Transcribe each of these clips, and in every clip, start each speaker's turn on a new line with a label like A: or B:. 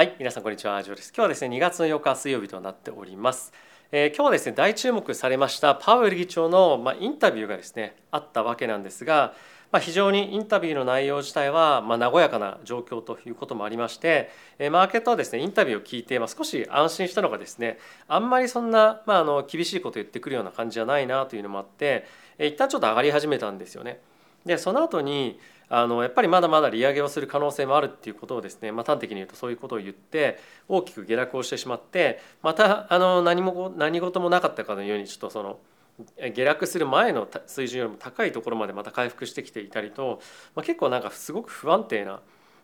A: はい、皆さんこんにちは、ジョーです。今日はですね、2月の8日水曜日となっております。えー今日はですね、大注目されましたパウエル議長のまあインタビューがですね、あったわけなんですが、まあ、非常にインタビューの内容自体はまあ和やかな状況ということもありまして、えーマーケットはですね、インタビューを聞いてまあ少し安心したのがですね、あんまりそんなまああの厳しいことを言ってくるような感じじゃないなというのもあって、えー一旦ちょっと上がり始めたんですよね。でその後にあのやっぱりまだまだ利上げをする可能性もあるっていうことをですね、まあ、端的に言うとそういうことを言って大きく下落をしてしまってまたあの何も何事もなかったかのようにちょっとその下落する前の水準よりも高いところまでまた回復してきていたりと、まあ、結構なんかすごく不安定な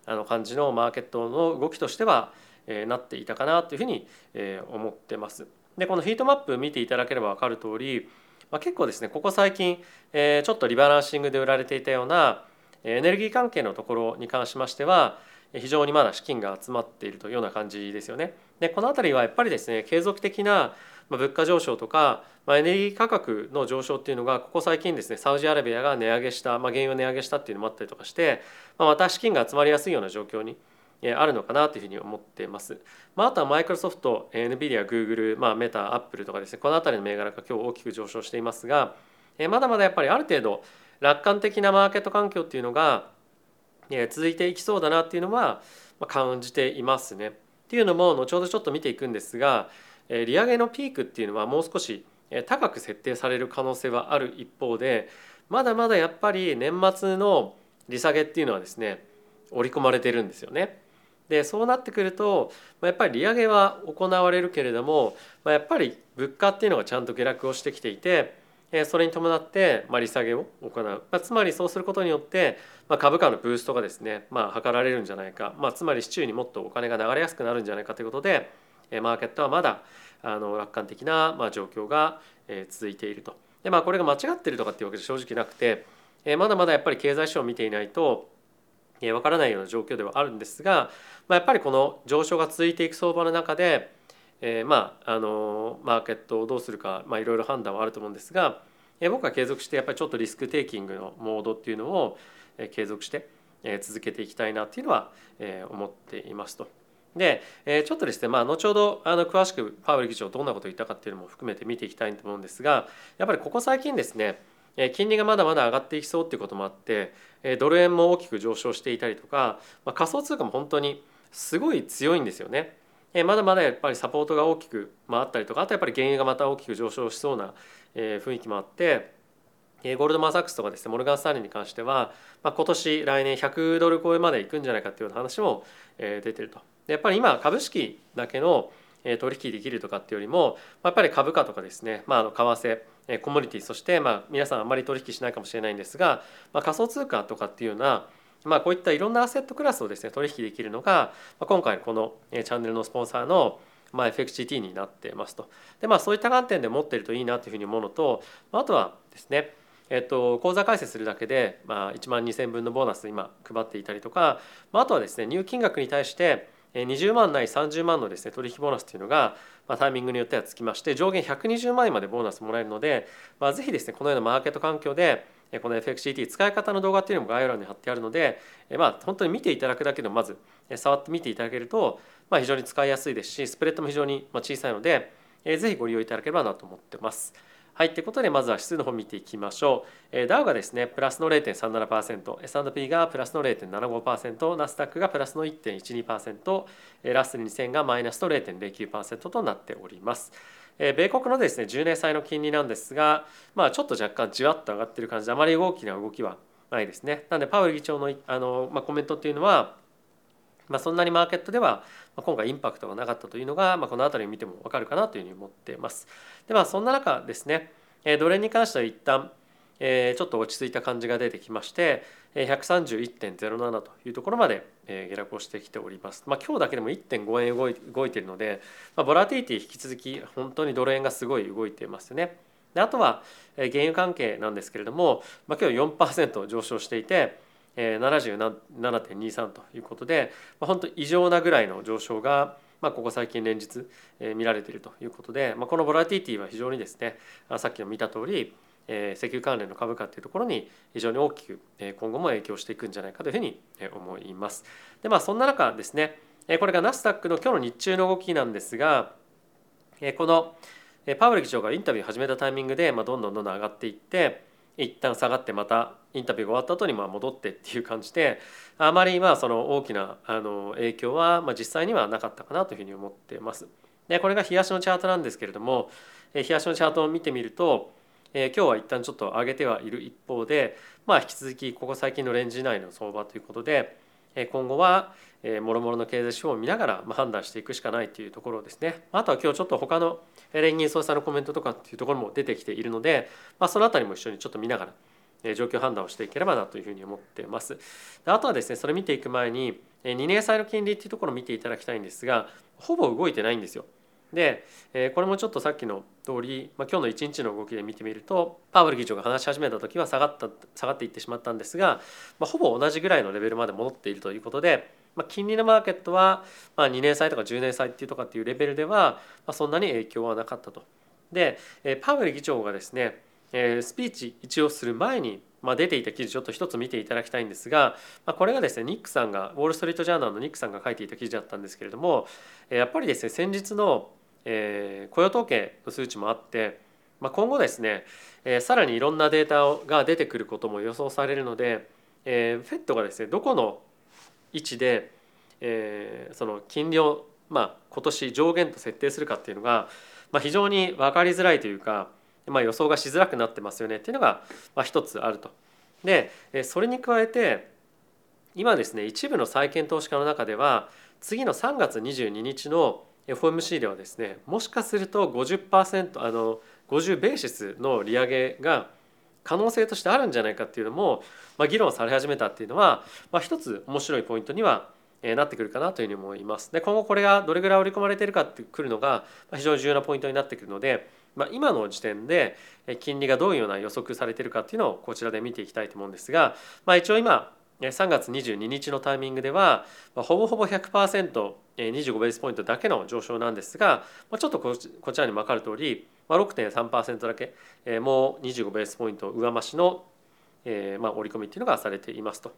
A: あの感じのマーケットの動きとしては、えーなっていたかなというふうに、えー思ってます。でこのヒートマップ見ていただければ分かる通り、まあ、結構ですねここ最近、えーちょっとリバランシングで売られていたようなエネルギー関係のところに関しましては非常にまだ資金が集まっているというような感じですよね。でこの辺りはやっぱりですね継続的な物価上昇とか、まあ、エネルギー価格の上昇っていうのがここ最近ですねサウジアラビアが値上げした、まあ、原油を値上げしたっていうのもあったりとかして、まあ、また資金が集まりやすいような状況にあるのかなというふうに思ってます。まあ、あとはマイクロソフト、NVIDIA、Google、まあ、メタ、アップルとかですねこの辺りの銘柄が今日大きく上昇していますが、まだまだやっぱりある程度楽観的なマーケット環境っていうのがえー続いていきそうだなっていうのは感じていますね。っていうのも後ほどちょっと見ていくんですが利上げのピークっていうのはもう少し高く設定される可能性はある一方でまだまだやっぱり年末の利下げっていうのはですね織り込まれてるんですよね。でそうなってくるとやっぱり利上げは行われるけれどもやっぱり物価っていうのがちゃんと下落をしてきていてそれに伴ってま利下げを行う、まあ、つまりそうすることによってま株価のブーストがですねまあ図られるんじゃないか、まあ、つまり市中にもっとお金が流れやすくなるんじゃないかということでマーケットはまだあの楽観的なま状況がえ続いていると。でまあこれが間違ってるとかっていうわけじゃ正直なくてえまだまだやっぱり経済指標を見ていないとえーわからないような状況ではあるんですが、まあ、やっぱりこの上昇が続いていく相場の中で、えーまああのマーケットをどうするか、まあ、いろいろ判断はあると思うんですが、えー僕は継続してやっぱりちょっとリスクテイキングのモードっていうのを、えー継続して、えー続けていきたいなっていうのは、えー思っていますと。で、えーちょっとですね、まあ、後ほどあの詳しくパウエル議長どんなことを言ったかっていうのも含めて見ていきたいと思うんですがやっぱりここ最近ですね金利がまだまだ上がっていきそうっていうこともあってドル円も大きく上昇していたりとか、まあ、仮想通貨も本当にすごい強いんですよね。えまだまだやっぱりサポートが大きくまあったりとかあとやっぱり原油がまた大きく上昇しそうなえ雰囲気もあってえゴールドマン・サックスとかですねモルガン・スタンレーに関しては、まあ、今年来年100ドル超えまでいくんじゃないかっていうような話もえ出てると。でやっぱり今株式だけのえ取引できるとかっていうよりもまやっぱり株価とかですね、まあ、あの為替コモディティそしてま皆さんあんまり取引しないかもしれないんですが、まあ、仮想通貨とかっていうようなまあ、こういったいろんなアセットクラスをですね取引できるのが、今回このチャンネルのスポンサーのまあ FXGT になってますと。でまあそういった観点で持ってるといいなというふうに思うのとあとはですねえっと、口座開設するだけで、まあ、1万2,000分のボーナス今配っていたりとか、まあ、あとはですね入金額に対して20万ない30万のですね取引ボーナスというのが、まあ、タイミングによってはつきまして上限120万円までボーナスもらえるので、まあ、ぜひですねこのようなマーケット環境でこの FXCT 使い方の動画っていうのも概要欄に貼ってあるので、まあ本当に見ていただくだけでもまず触ってみていただけると、まあ、非常に使いやすいですしスプレッドも非常に小さいので、えーぜひご利用いただければなと思ってます。はい、ということでまずは指数の方見ていきましょう。えーダウがですねプラスの0.37%、S&P がプラスの0.75%、ナスダックがプラスの1.12%、えーラッセル2000がマイナスの0.09%となっております。えー米国のですね10年債の金利なんですが、まあ、ちょっと若干じわっと上がっている感じであまり大きな動きはないですね。なのでパウエル議長のあの、まあ、コメントっていうのはまあ、そんなにマーケットでは今回インパクトがなかったというのが、まあ、この辺りを見ても分かるかなというふうに思っています。でまあそんな中ですねえードル円に関しては一旦えちょっと落ち着いた感じが出てきまして131.07というところまで下落をしてきております。まあ、今日だけでも1.5円動い動いているので、まあ、ボラティティ引き続き本当にドル円がすごい動いていますよね。であとは原油関係なんですけれども、まあ、今日4%上昇していて77.23ということで、まあ、本当異常なぐらいの上昇が、まあ、ここ最近連日、見られているということで、まあ、このボラティティは非常にですねさっきの見た通り、えー石油関連の株価というところに非常に大きく今後も影響していくんじゃないかというふうに思います。でまあそんな中ですねこれがナスダックの今日の日中の動きなんですがこのパウエル議長がインタビューを始めたタイミングでどんどんどんどん上がっていって一旦下がってまたインタビューが終わった後にま戻ってっていう感じであまりまあその大きなあの影響はま実際にはなかったかなというふうに思ってます。でこれが冷やしのチャートなんですけれども冷やしのチャートを見てみるとえ今日は一旦ちょっと上げてはいる一方で、まあ、引き続きここ最近のレンジ内の相場ということで今後はもろもろの経済指標を見ながら判断していくしかないというところですね。あとは今日ちょっと他の連銀総裁のコメントとかっていうところも出てきているので、まあ、その辺りも一緒にちょっと見ながら状況判断をしていければなというふうに思ってます。あとはですねそれ見ていく前に2年債の金利っていうところを見ていただきたいんですがほぼ動いてないんですよ。でこれもちょっとさっきの通り、まあ、今日の一日の動きで見てみるとパウエル議長が話し始めた時は下がった下がっていってしまったんですが、まあ、ほぼ同じぐらいのレベルまで戻っているということで、まあ、金利のマーケットは、まあ、2年債とか10年債っていうとかっていうレベルでは、まあ、そんなに影響はなかったと。でパウエル議長がですねスピーチ一応する前にまあ、出ていた記事ちょっと一つ見ていただきたいんですが、まあ、これがですねニックさんがウォール・ストリート・ジャーナルのニックさんが書いていた記事だったんですけれどもやっぱりですね先日のえー、雇用統計の数値もあって、まあ、今後ですね、えー、さらにいろんなデータが出てくることも予想されるので、えー、フェットがですねどこの位置で、えー、その金利を、まあ、今年上限と設定するかっていうのが、まあ、非常に分かりづらいというか、まあ、予想がしづらくなってますよねっていうのが、まあ、一つあると。でそれに加えて今ですね一部の債券投資家の中では次の3月22日の FOMC ではですねもしかすると50%あの50ベーシスの利上げが可能性としてあるんじゃないかっていうのも、まあ、議論され始めたっていうのは、まあ、一つ面白いポイントにはなってくるかなというふうに思います。で今後これがどれぐらい織り込まれているかってくるのが非常に重要なポイントになってくるので、まあ、今の時点で金利がどういうような予測されているかっていうのをこちらで見ていきたいと思うんですが、まあ、一応今3月22日のタイミングではほぼほぼ100% 25ベースポイントだけの上昇なんですがちょっとこちらにも分かる通り6.3%だけもう25ベースポイント上増しのまあ織り込みっていうのがされていますと。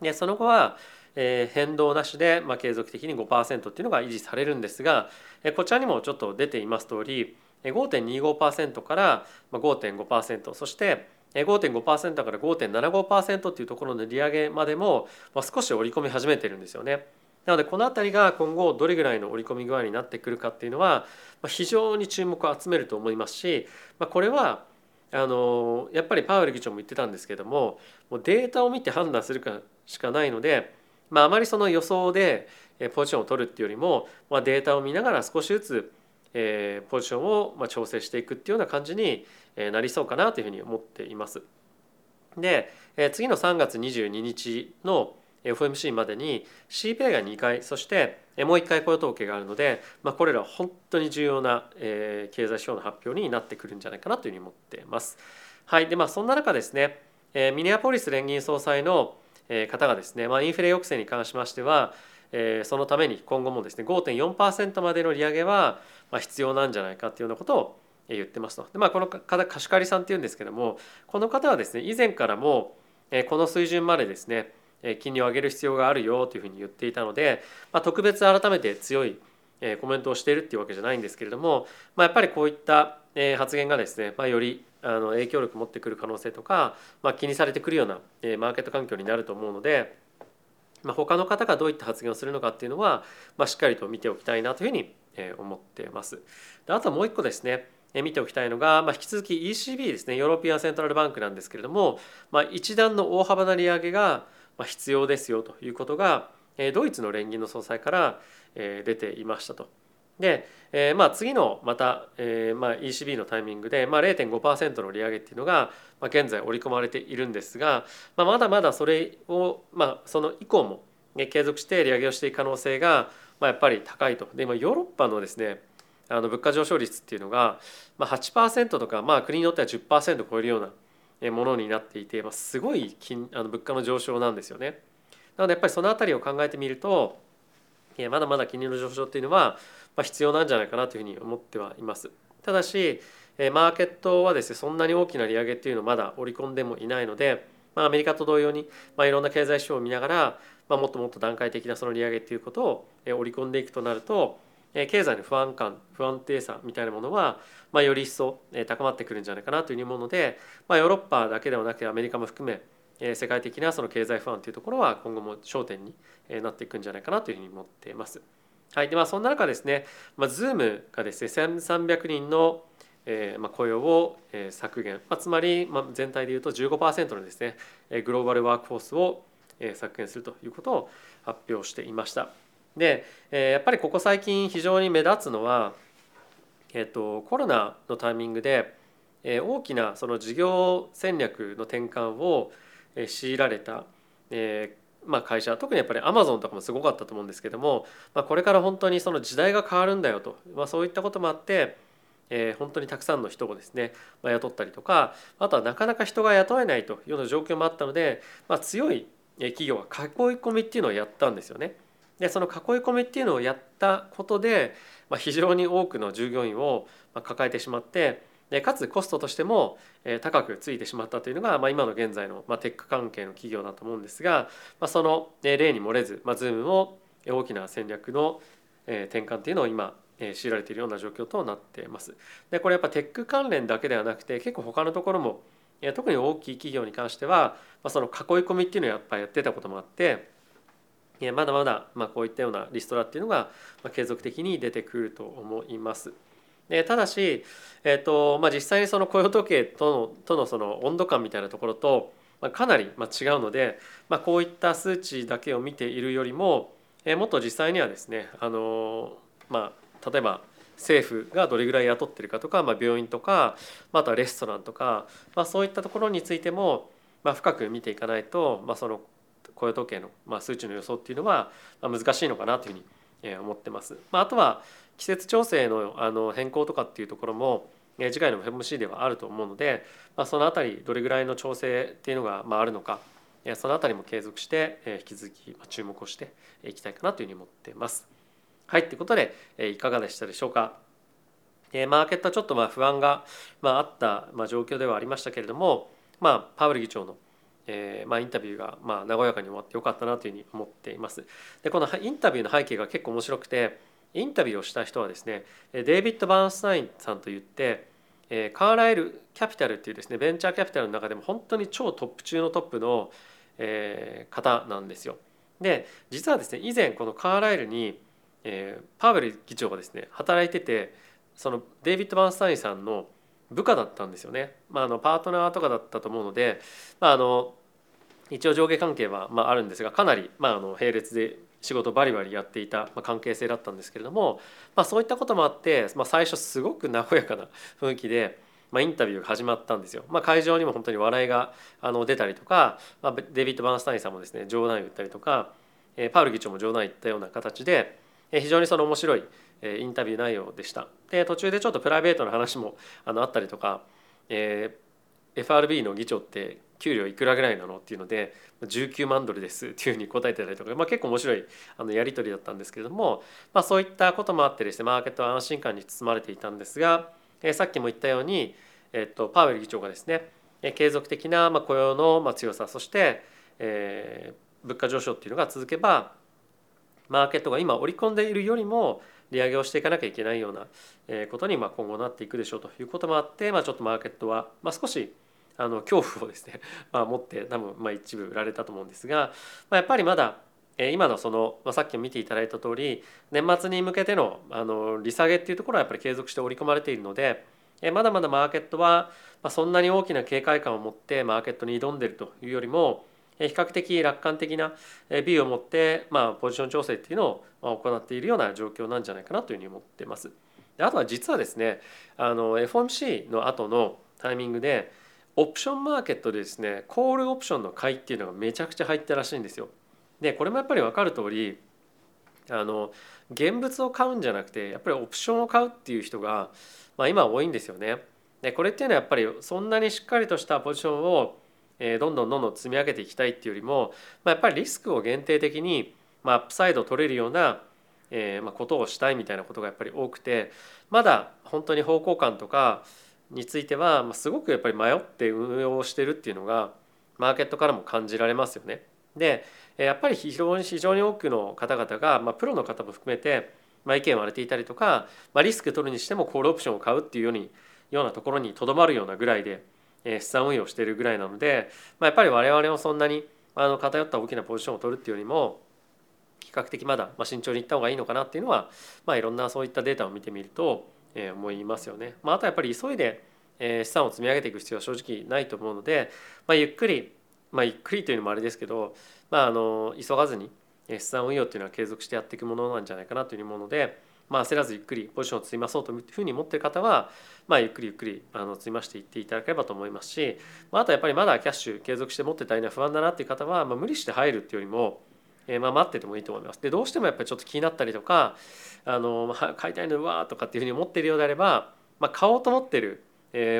A: でその後は変動なしでまあ継続的に5%っていうのが維持されるんですがこちらにもちょっと出ています通り5.25%から5.5%そして5.5%から5.75%っていうところの利上げまでも少し織り込み始めてるんですよね。なのでこの辺りが今後どれぐらいの織り込み具合になってくるかっていうのは非常に注目を集めると思いますしこれはあのやっぱりパウエル議長も言ってたんですけどももうデータを見て判断するかしかないので、まあ、まりその予想でポジションを取るっていうよりも、ま、データを見ながら少しずつえ、ポジションをま調整していくっていうような感じになりそうかなというふうに思っています。で次の3月22日の FOMC までに CPI が2回そしてもう1回雇用統計があるので、まあ、これらは本当に重要な経済指標の発表になってくるんじゃないかなというふうに思っています。はいでまあ、そんな中ですねミネアポリス連銀総裁の方がですね、まあ、インフレ抑制に関しましてはそのために今後もですね5.4%までの利上げは、必要なんじゃないかっていうようなことを言ってますと。でまあ、この方貸し借りさんっていうんですけどもこの方はですね以前からもこの水準までですね金利を上げる必要があるよというふうに言っていたので、まあ、特別改めて強いコメントをしているっていうわけじゃないんですけれども、まあ、やっぱりこういった発言がですね、まあ、よりあの影響力を持ってくる可能性とか、まあ、気にされてくるようなマーケット環境になると思うので、まあ、他の方がどういった発言をするのかっていうのは、まあ、しっかりと見ておきたいなというふうに思っています。であとはもう一個ですね見ておきたいのが、まあ、引き続き ECB ですね European Central Bank なんですけれども、まあ、一段の大幅な利上げが必要ですよということがドイツの連銀の総裁から出ていましたと。で、え、まあ次のまた、えーまあ、ECB のタイミングで、まあ、0.5%の利上げっていうのが、まあ、現在織り込まれているんですが、まあ、まだまだそれを、まあ、その以降もね継続して利上げをしていく可能性が、まあ、やっぱり高いと。で今ヨーロッパのですねあの物価上昇率っていうのが、まあ、8%とか、まあ、国によっては10%を超えるようなものになっていて、まあ、すごい金あの物価の上昇なんですよね。なのでやっぱりその辺りを考えてみるとまだまだ金利の上昇っていうのは必要なんじゃないかなというふうに思ってはいます。ただしマーケットはですねそんなに大きな利上げっていうのをまだ織り込んでもいないので、まあ、アメリカと同様に、まあ、いろんな経済指標を見ながら、まあ、もっともっと段階的なその利上げっていうことを織り込んでいくとなると経済の不安感不安定さみたいなものは、まあ、より一層高まってくるんじゃないかなというふうに思うので、まあ、ヨーロッパだけではなくてアメリカも含め世界的なその経済不安というところは今後も焦点になっていくんじゃないかなというふうに思っています。はいでまあ、そんな中ですね、まあ、Zoom がですね1300人のえーまあ、雇用を、え、削減、まあ、つまり、まあ、全体でいうと15%のですねグローバルワークフォースを、え、削減するということを発表していました。で、えー、やっぱりここ最近非常に目立つのは、えーと、コロナのタイミングで、えー、大きなその事業戦略の転換を強いられた、えーまあ、会社特にやっぱりアマゾンとかもすごかったと思うんですけども、まあ、これから本当にその時代が変わるんだよと、まあ、そういったこともあって、えー、本当にたくさんの人をですね、まあ、雇ったりとかあとはなかなか人が雇えないというような状況もあったので、まあ、強い企業は囲い込みっていうのをやったんですよね。でその囲い込みっていうのをやったことで、まあ、非常に多くの従業員を抱えてしまってでかつコストとしても高くついてしまったというのが、まあ、今の現在の、まあ、テック関係の企業だと思うんですが、まあ、その例に漏れず、まあ、Zoom を大きな戦略の転換っていうのを今強いられているような状況となっています。でこれやっぱテック関連だけではなくて結構他のところも特に大きい企業に関しては、まあ、その囲い込みっていうのをやっぱやってたこともあってまだまだまあこういったようなリストラっていうのが継続的に出てくると思います。でただし、えーとまあ、実際にその雇用統計とのとのその温度感みたいなところと、まあ、かなりまあ違うので、まあ、こういった数値だけを見ているよりも、えー、もっと実際にはですねあの、まあ、例えば政府がどれぐらい雇ってるかとか、まあ、病院とか、まあ、あとはレストランとか、まあ、そういったところについても、まあ、深く見ていかないと、まあ、その雇用統計の、まあ、数値の予想っていうのは難しいのかなというふうに思ってます。まあ、あとは季節調整のあの変更とかっていうところも次回の FMC ではあると思うので、まあ、その辺りどれぐらいの調整っていうのがまああるのかその辺りも継続して引き続き注目をしていきたいかなというふうに思ってます。はいということでいかがでしたでしょうか。マーケットはちょっとまあ不安があった状況ではありましたけれども、まあ、パウエル議長のえーまあ、インタビューがまあ和やかに終わってよかったなというふうに思っています。でこのインタビューの背景が結構面白くてインタビューをした人はですねデイビッド・バーンスタインさんといってカーライル・キャピタルっていうですねベンチャーキャピタルの中でも本当に超トップ中のトップの方なんですよ。で実はですね以前このカーライルにパウエル議長がですね働いててそのデイビッド・バーンスタインさんの部下だったんですよね。まあ、あのパートナーとかだったと思うので、まあ、あの一応上下関係はまああるんですがかなりまああの並列で仕事バリバリやっていた関係性だったんですけれども、まあ、そういったこともあって、まあ、最初すごく和やかな 雰囲気で、まあ、インタビューが始まったんですよ。まあ、会場にも本当に笑いがあの出たりとか、まあ、デビッド・バーンスタインさんもですね冗談言ったりとかパウル議長も冗談言ったような形で非常にその面白いインタビュー内容でした。で途中でちょっとプライベートの話もあのあったりとか、えー、FRB の議長って給料いくらぐらいなのっていうので19万ドルですっていうふうに答えてたりとか、まあ、結構面白いあのやり取りだったんですけれども、まあ、そういったこともあってですねマーケットは安心感に包まれていたんですが、えー、さっきも言ったように、えー、とパウエル議長がですね継続的な雇用の強さそして、えー、物価上昇っていうのが続けばマーケットが今織り込んでいるよりも利上げをしていかなきゃいけないようなことに今後なっていくでしょうということもあって、まあ、ちょっとマーケットは、まあ、少しあの恐怖をですね、まあ、持って多分まあ一部売られたと思うんですが、まあ、やっぱりまだ今のその、まあ、さっきも見ていただいた通り年末に向けてのあの利下げっていうところはやっぱり継続して織り込まれているのでまだまだマーケットはそんなに大きな警戒感を持ってマーケットに挑んでいるというよりも比較的楽観的な美を持って、まあ、ポジション調整っていうのを行っているような状況なんじゃないかなというふうに思ってます。であとは実はですねあの FOMC の後のタイミングでオプションマーケットでですねコールオプションの買いっていうのがめちゃくちゃ入ったらしいんですよ。でこれもやっぱり分かる通りあの現物を買うんじゃなくてやっぱりオプションを買うっていう人が、まあ、今多いんですよね。でこれっていうのはやっぱりそんなにしっかりとしたポジションをえどんどんどんどん積み上げていきたいっていうよりも、まあ、やっぱりリスクを限定的に、まあ、アップサイドを取れるような、えーまあ、ことをしたいみたいなことがやっぱり多くてまだ本当に方向感とかについては、まあ、すごくやっぱり迷って運用をしてるっていうのがマーケットからも感じられますよね。でやっぱり非常に非常に多くの方々が、まあ、プロの方も含めて、まあ、意見を割れていたりとか、まあ、リスク取るにしてもコールオプションを買うっていうようにようなところにとどまるようなぐらいで、資産運用しているぐらいなので、まあ、やっぱり我々もそんなにあの偏った大きなポジションを取るっていうよりも比較的まだ、ま、慎重にいった方がいいのかなっていうのは、まあ、いろんなそういったデータを見てみると、え、思いますよね。まあ、あとやっぱり急いで、え、資産を積み上げていく必要は正直ないと思うので、まあ、ゆっくり、まあ、ゆっくりというのもあれですけど、まあ、あの急がずに資産運用っていうのは継続してやっていくものなんじゃないかなというふうに思うので、まあ、焦らずゆっくりポジションを積みまそうというふうに思っている方は、まあ、ゆっくりゆっくりあの積みましていっていただければと思いますし、まあ、あとやっぱりまだキャッシュ継続して持ってたいのは不安だなっていう方は、まあ、無理して入るっていうよりも、えー、まあ待っててもいいと思います。でどうしてもやっぱりちょっと気になったりとかあの、まあ、買いたいのうわーとかっていうふうに思っているようであれば、まあ、買おうと思ってる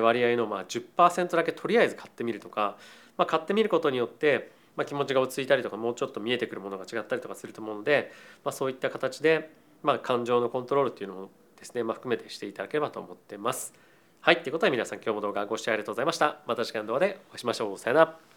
A: 割合のまあ10%だけとりあえず買ってみるとか、まあ、買ってみることによってまあ、気持ちが落ち着いたりとかもうちょっと見えてくるものが違ったりとかすると思うので、まあ、そういった形で、まあ、感情のコントロールっていうのもですね、まあ、含めてしていただければと思ってます。はい、ということで皆さん今日も動画ご視聴ありがとうございました。また次回の動画でお会いしましょう。さよなら。